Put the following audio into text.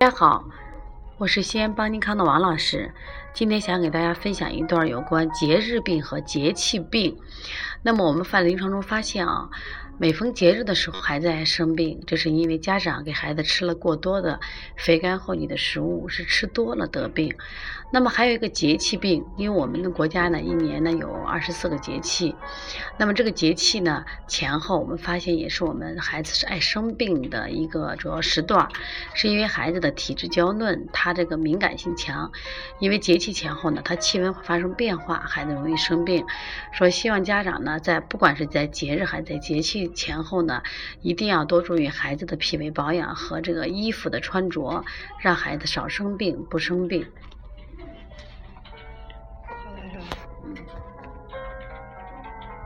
大家好，我是西安邦尼康的王老师。今天想给大家分享一段有关节日病和节气病。那么我们在临床中发现啊。每逢节日的时候，孩子爱生病，这是因为家长给孩子吃了过多的肥甘厚腻的食物，是吃多了得病。那么还有一个节气病，因为我们的国家呢，一年呢有二十四个节气，那么这个节气呢前后，我们发现也是我们孩子是爱生病的一个主要时段，是因为孩子的体质娇嫩，他这个敏感性强，因为节气前后呢，他气温会发生变化，孩子容易生病。说希望家长呢，在不管是在节日还是在节气前后呢一定要多注意孩子的脾胃保养和这个衣服的穿着让孩子少生病不生病。